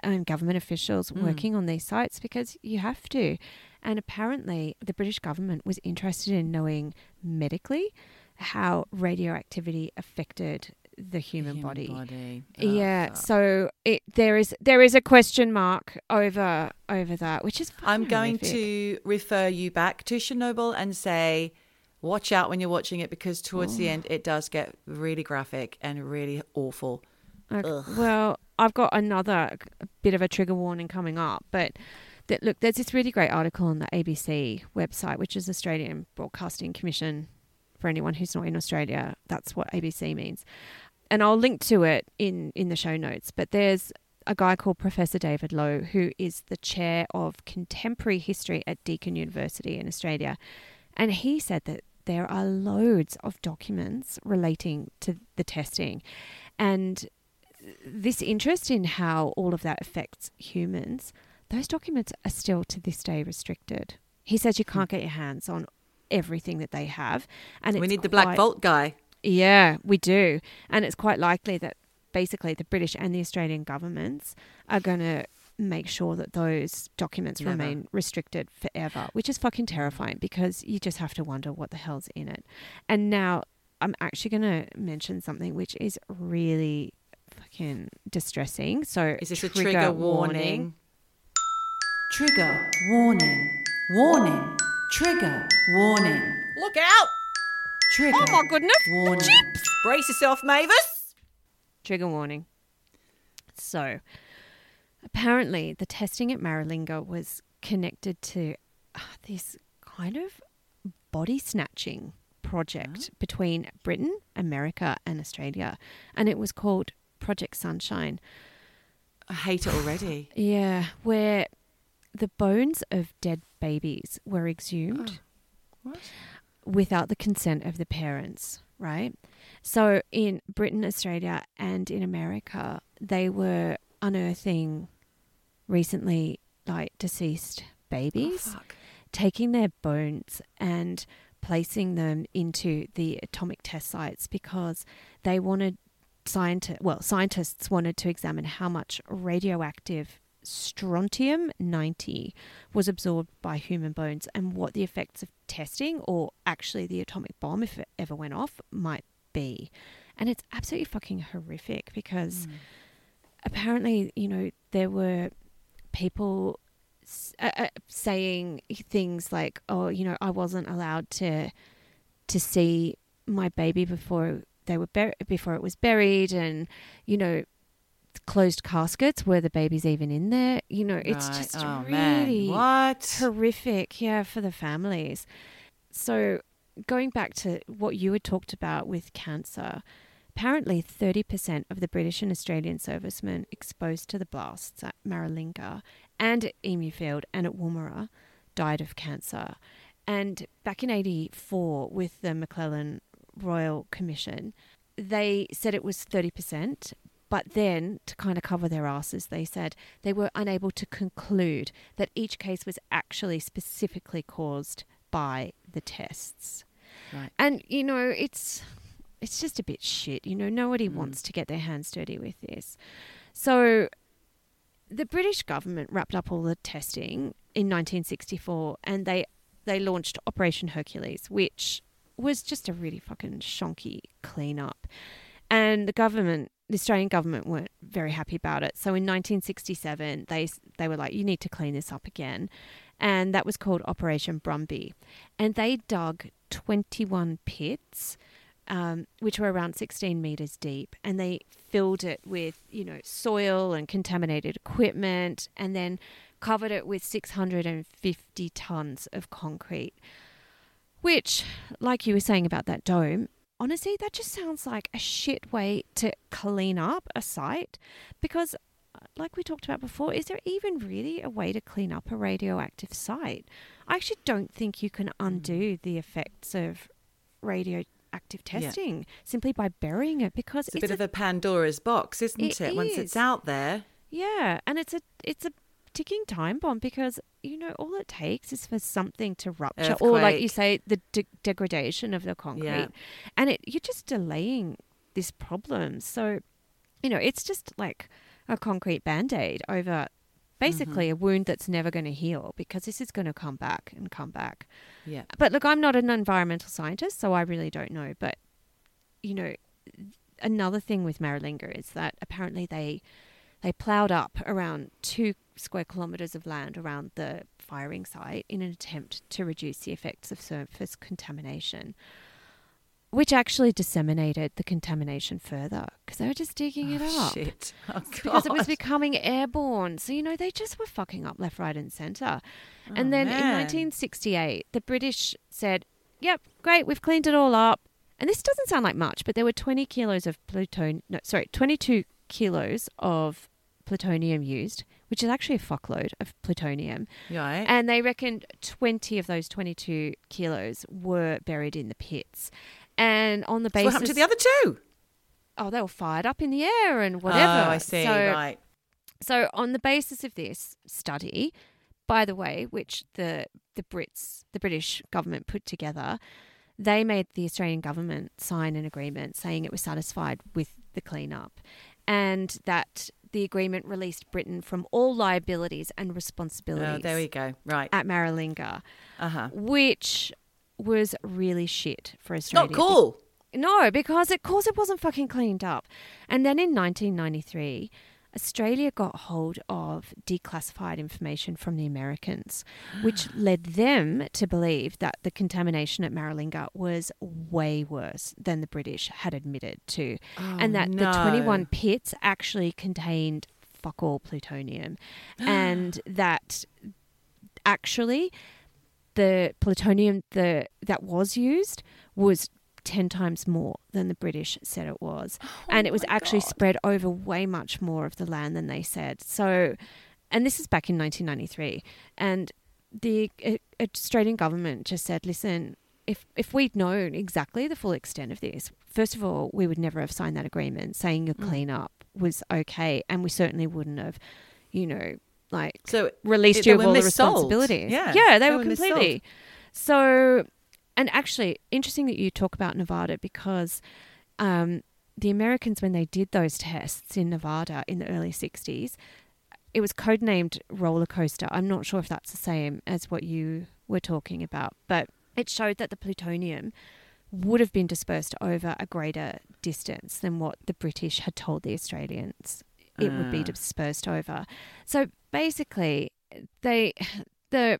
and government officials Mm. working on these sites because you have to. And apparently, the British government was interested in knowing medically how radioactivity affected the human, body. body. Yeah, Oh, fuck. so it there is there is a question mark over over that, which is I'm going horrific. to refer you back to Chernobyl and say, watch out when you're watching it because towards the oh. end it does get really graphic and really awful. Okay. Well, I've got another bit of a trigger warning coming up, but that look, there's this really great article on the ABC website, which is Australian Broadcasting Commission. For anyone who's not in Australia, that's what ABC means, and I'll link to it in in the show notes. But there's a guy called Professor David Lowe, who is the chair of contemporary history at Deakin University in Australia, and he said that there are loads of documents relating to the testing, and this interest in how all of that affects humans, those documents are still to this day restricted. He says you hmm. can't get your hands on everything that they have, and we need the Black Vault guy. Yeah, we do, and it's quite likely that basically the British and the Australian governments are going to make sure that those documents Never. remain restricted forever, which is fucking terrifying because you just have to wonder what the hell's in it. And now I'm actually going to mention something which is really fucking distressing. So Is this a trigger warning? Trigger warning. Warning. Trigger warning. Look out! Trigger. Oh my goodness! Warning. Brace yourself, Mavis. Trigger warning. So, apparently the testing at Maralinga was connected to uh, this kind of body snatching project between Britain, America, and Australia, and it was called Project Sunshine. I hate it already. *sighs* Yeah, where the bones of dead babies were exhumed What? Without the consent of the parents, right? So in Britain, Australia, and in America, they were unearthing recently like deceased babies, Oh, taking their bones and placing them into the atomic test sites because they wanted scientists well scientists wanted to examine how much radioactive strontium 90 was absorbed by human bones and what the effects of testing or actually the atomic bomb if it ever went off might be and it's absolutely fucking horrific because Mm. apparently you know there were people uh, uh, saying things like oh you know I wasn't allowed to to see my baby before they were bur- before it was buried and you know closed caskets were the babies even in there you know it's Right. just oh, really man. What? horrific yeah for the families so going back to what you had talked about with cancer apparently 30% of the british and australian servicemen exposed to the blasts at maralinga and at Emu Field and at woomera died of cancer and back in 84 with the mcclellan royal commission they said it was 30% but then, to kind of cover their asses, they said they were unable to conclude that each case was actually specifically caused by the tests. Right. And you know, it's it's just a bit shit. You know, nobody Mm. wants to get their hands dirty with this. So the British government wrapped up all the testing in 1964 and they they launched Operation Hercules, which was just a really fucking shonky cleanup. And the government, the Australian government, weren't very happy about it. So in 1967, they they were like, "You need to clean this up again," and that was called Operation Brumby. And they dug 21 pits, um, which were around 16 meters deep, and they filled it with you know soil and contaminated equipment, and then covered it with 650 tons of concrete. Which, like you were saying about that dome, honestly, that just sounds like a shit way to clean up a site because, uh, like we talked about before, is there even really a way to clean up a radioactive site? I actually don't think you can undo the effects of radioactive Yeah. testing simply by burying it because It's a bit of a Pandora's box, isn't It it? Once it's out there. yeah, and it's a it's a ticking time bomb because you know all it takes is for something to rupture or like you say the de- degradation of the concrete Yeah. and it you're just delaying this problem so you know it's just like a concrete band-aid over basically Mm-hmm. a wound that's never going to heal because this is going to come back and come back Yeah. but look i'm not an environmental scientist so i really don't know but you know another thing with Maralinga is that apparently they they ploughed up around two square kilometres of land around the firing site in an attempt to reduce the effects of surface contamination, which actually disseminated the contamination further because they were just digging it Oh, up. Shit. Oh, Because it was becoming airborne. So, you know, they just were fucking up left, right, and centre. Oh, and then in 1968, the British said, Yep, great, we've cleaned it all up. And this doesn't sound like much, but there were 20 kilos of plutonium, no, sorry, 22 kilos of plutonium used, which is actually a fuckload of plutonium. Right. And they reckoned 20 of those 22 kilos were buried in the pits. And on the So basis. what happened to the other two? oh, they were fired up in the air and whatever. Oh, I see. So, right. so on the basis of this study, by the way, which the the Brits, the British government put together, they made the Australian government sign an agreement saying it was satisfied with the cleanup, and that the agreement released Britain from all liabilities and responsibilities Oh, there we go. Right. at Maralinga, Uh huh. which was really shit for Australia. Not cool. No, because it course it wasn't fucking cleaned up. And then in 1993, Australia got hold of declassified information from the Americans, *gasps* which led them to believe that the contamination at Maralinga was way worse than the British had admitted to, oh, and that the Oh, 21 pits actually contained fuck all plutonium, *gasps* and that actually the plutonium the that was used was 10 times more than the British said it was. *gasps* and it was Oh actually God. spread over way much more of the land than they said. So, and this is back in 1993. And the uh, Australian government just said, listen, if, if we'd known exactly the full extent of this, first of all, we would never have signed that agreement saying your Mm. cleanup was okay. And we certainly wouldn't have, you know, like So released It- you of all the missold. responsibilities. Yeah, yeah, they, they were were completely. So, and actually, interesting that you talk about Nevada because um, the Americans, when they did those tests in Nevada in the early '60s, it was codenamed roller coaster. I'm not sure if that's the same as what you were talking about, but it showed that the plutonium would have been dispersed over a greater distance than what the British had told the Australians it would be Ah. dispersed over. So basically, they *sighs* the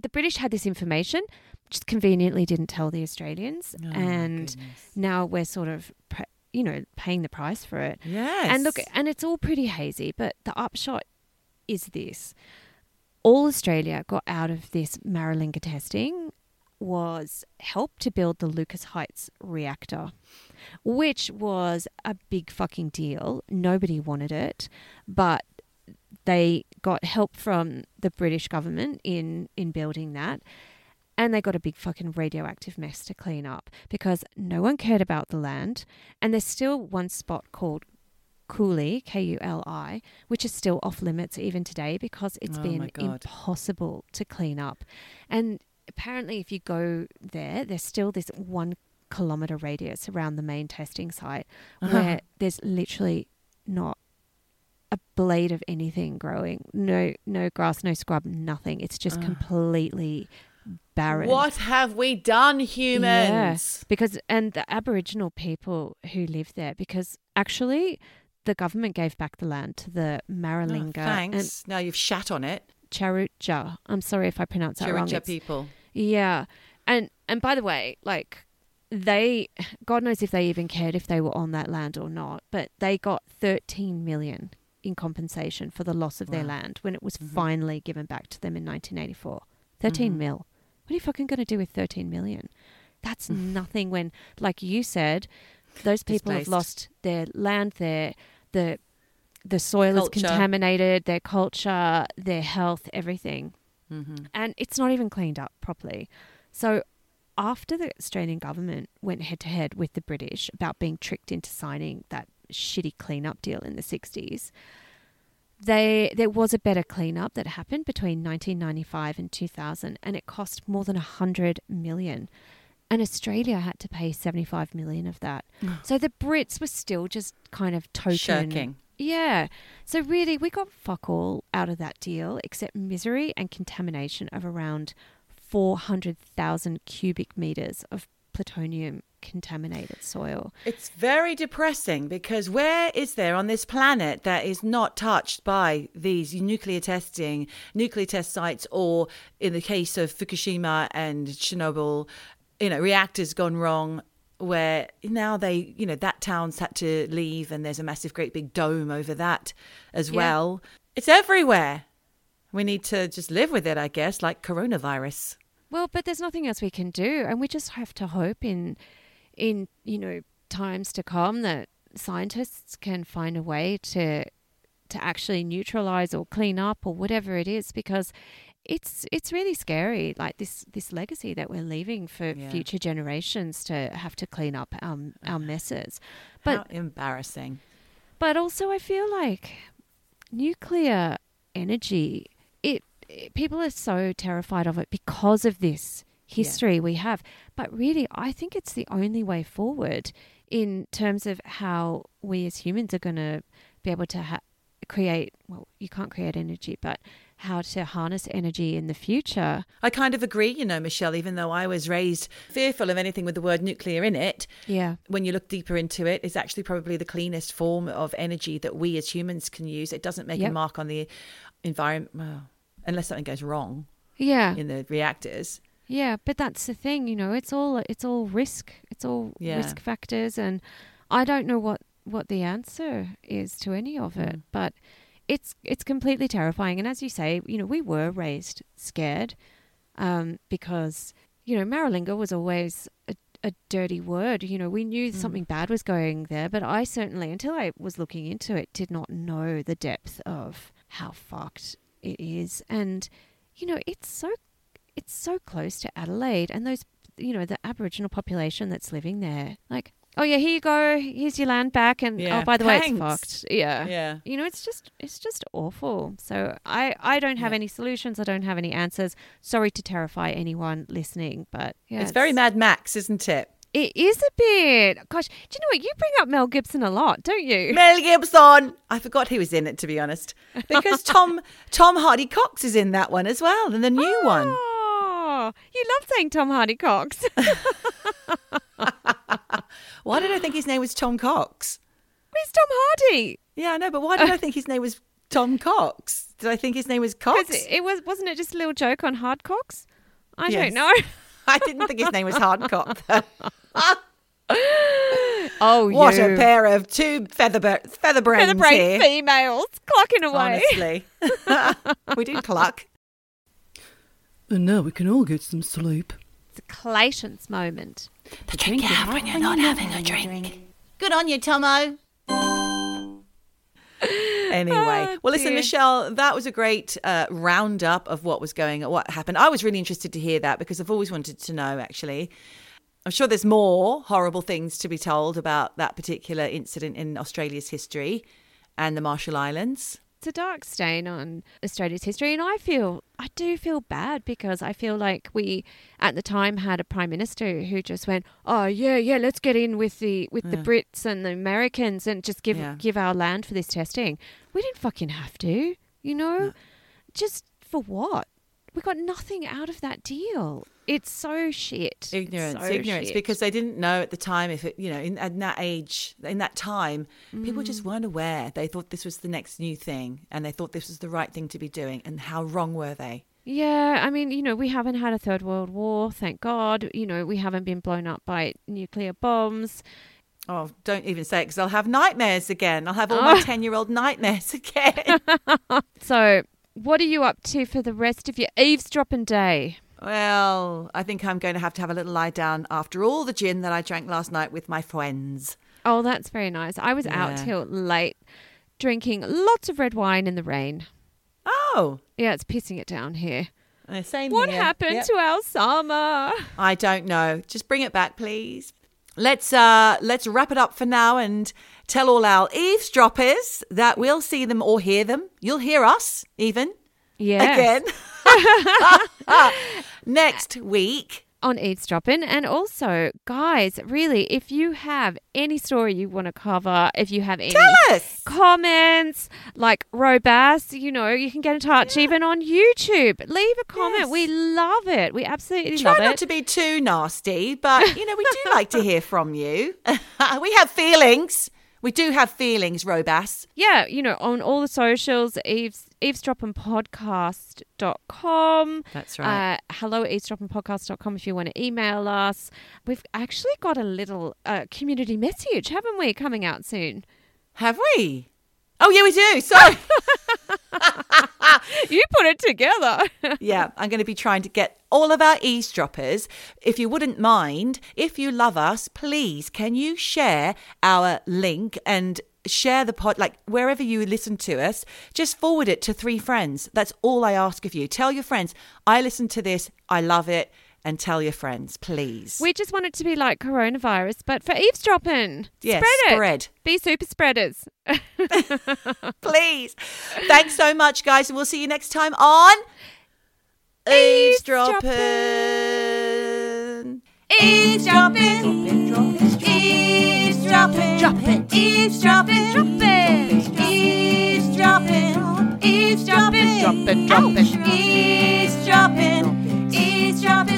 the British had this information, just conveniently didn't tell the Australians, Oh, and now we're sort of you know paying the price for it. yes. And look, and it's all pretty hazy, but the upshot is this: all Australia got out of this Maralinga testing was help to build the Lucas Heights reactor, which was a big fucking deal. Nobody wanted it, but they got help from the British government in in building that. And they got a big fucking radioactive mess to clean up because no one cared about the land. And there's still one spot called Cooley, K U L I, which is still off limits even today because it's Oh been impossible to clean up. And apparently, if you go there, there's still this one kilometer radius around the main testing site *laughs* uh-huh. where there's literally not a blade of anything growing. No, no grass, no scrub, nothing. It's just Ugh. completely barren. What have we done, humans? Because and the Aboriginal people who live there, because actually the government gave back the land to the Oh, Maralinga and thanks. now you've shat on it. Tjarutja. I'm sorry if I pronounce that wrong. Chiricahua It's- people. Yeah. And and by the way, like they God knows if they even cared if they were on that land or not, but they got 13 million in compensation for the loss of their land when it was Mhm. finally given back to them in 1984. 13 Mhm. mil. What are you fucking going to do with 13 million? That's nothing when like you said those people have lost their land their, the the soil Culture. is contaminated, their culture, their health, everything Mm-hmm. and it's not even cleaned up properly. So, after the Australian government went head to head with the British about being tricked into signing that shitty cleanup deal in the 60s, they there was a better cleanup that happened between 1995 and 2000 and it cost more than 100 million. And Australia had to pay 75 million of that. *sighs* So the Brits were still just kind of token Shirking. yeah. So really, we got fuck all out of that deal except misery and contamination of around 400,000 cubic meters of plutonium contaminated soil. It's very depressing because where is there on this planet that is not touched by these nuclear testing, nuclear test sites, or in the case of Fukushima and Chernobyl, you know, reactors gone wrong, where now they, you know, that town's had to leave and there's a massive, great big dome over that as Yeah. well. It's everywhere. We need to just live with it, I guess, like coronavirus. Well, but there's nothing else we can do, and we just have to hope in, in you know, times to come that scientists can find a way to, to actually neutralize or clean up or whatever it is, because it's it's really scary, like this this legacy that we're leaving for Yeah. future generations to have to clean up our our messes. How But embarrassing. but also, I feel like nuclear energy, it, it- people are so terrified of it because of this history we have. But really, I think it's the only way forward in terms of how we as humans are going to be able to ha- create. Well, you can't create energy, but how to harness energy in the future. I kind of agree, you know, Michelle, even though I was raised fearful of anything with the word nuclear in it, Yeah. when you look deeper into it, it's actually probably the cleanest form of energy that we as humans can use. It doesn't make Yep. a mark on the environment, well, unless something goes wrong Yeah. in the reactors. Yeah, but that's the thing, you know, it's all it's all risk. It's all Yeah. risk factors and I don't know what what the answer is to any of it, Mm. but it's it's completely terrifying. And as you say, you know, we were raised scared um, because you know Maralinga was always a, a dirty word. You know, we knew something bad was going there, but I certainly, until I was looking into it, did not know the depth of how fucked it is. And you know, it's so it's so close to Adelaide, and those you know the Aboriginal population that's living there, like. Oh yeah, here you go. Here's your land back, and oh, Yeah, oh, by the way, it's fucked. Yeah, Yeah. you know it's just it's just awful so i i don't have Yeah. any solutions i don't have any answers sorry to terrify anyone listening but yeah it's very Mad Max, isn't it? it is a bit gosh do you know what you bring up mel gibson a lot don't you *laughs* Mel Gibson. I forgot he was in it, to be honest, because Tom *laughs* Tom Hardy Cox is in that one as well, and the new one. Oh, oh you love saying tom hardy cox *laughs* Why did I think his name was Tom Cox? where's tom hardy Yeah, I know, but why did I *laughs* think his name was Tom Cox? Did I think his name was Cox? it, it was wasn't it just a little joke on hard cox i Yes. don't know *laughs* I didn't think his name was Hardcock. though. Oh, oh what you a pair of two feather feather brains featherbrain here. females clucking away Honestly, we do cluck. And now we can all get some sleep. it's a Clayton's moment The drink you have when you're not having a drink. Good on you, Tomo. Anyway, Oh, well, listen, dear. Michelle, that was a great uh, roundup of what was going, what happened. I was really interested to hear that because I've always wanted to know. Actually, I'm sure there's more horrible things to be told about that particular incident in Australia's history and the Marshall Islands. It's a dark stain on Australia's history, and I feel I do feel bad because I feel like we at the time had a prime minister who just went, "Oh yeah, yeah, let's get in with the with the Brits and the Americans and just give Yeah. give our land for this testing." We didn't fucking have to, you know. Just for what? We got nothing out of that deal. It's so shit. ignorance So ignorance shit. because they didn't know at the time if it you know in, in that age in that time people just weren't aware they thought this was the next new thing and they thought this was the right thing to be doing and how wrong were they Yeah, I mean, you know, we haven't had a third world war, thank God. You know, we haven't been blown up by nuclear bombs. oh don't even say it because i'll have nightmares again i'll have all *laughs* my Oh. 10 year old nightmares *laughs* again *laughs* So, what are you up to for the rest of your eavesdropping day? Well i think i'm going to have to have a little lie down after all the gin that i drank last night with my friends Oh, that's very nice. I was out till late drinking lots of red wine in the rain. oh Yeah, it's pissing it down here. uh, same What here. happened Yep. to our summer? I don't know. Just bring it back, please. Let's uh let's wrap it up for now and tell all our eavesdroppers that we'll see them or hear them. You'll hear us even Yeah. again *laughs* *laughs* next week. on eavesdropping. And also, guys, really, if you have any story you want to cover, if you have any comments, like Robass, you know, you can get in touch even on YouTube. Leave a comment. Yes. We love it. We absolutely Try love not it. to be too nasty, but you know we do like to hear from you. *laughs* we have feelings. We do have feelings, Robass. yeah, you know, on all the socials, eaves, eavesdroppingpodcast.com. That's Uh, hello at eavesdroppingpodcast.com if you want to email us. We've actually got a little uh, community message, haven't we, coming out soon? Have we? Oh yeah, we do. Sorry. *laughs* You put it together. *laughs* yeah, I'm going to be trying to get all of our eavesdroppers. If you wouldn't mind, if you love us, please can you share our link and share the pod like wherever you listen to us just forward it to three friends that's all i ask of you tell your friends i listen to this i love it and tell your friends, please. We just want it to be like coronavirus, but for eavesdropping. Yeah, spread, spread. It. Be super spreaders. *laughs* please. Thanks so much, guys, and we'll see you next time on Eavesdropping. Eavesdropping. Eavesdropping. Dropping. Eavesdropping. Eavesdropping. Eavesdropping. Eavesdropping. Eavesdropping.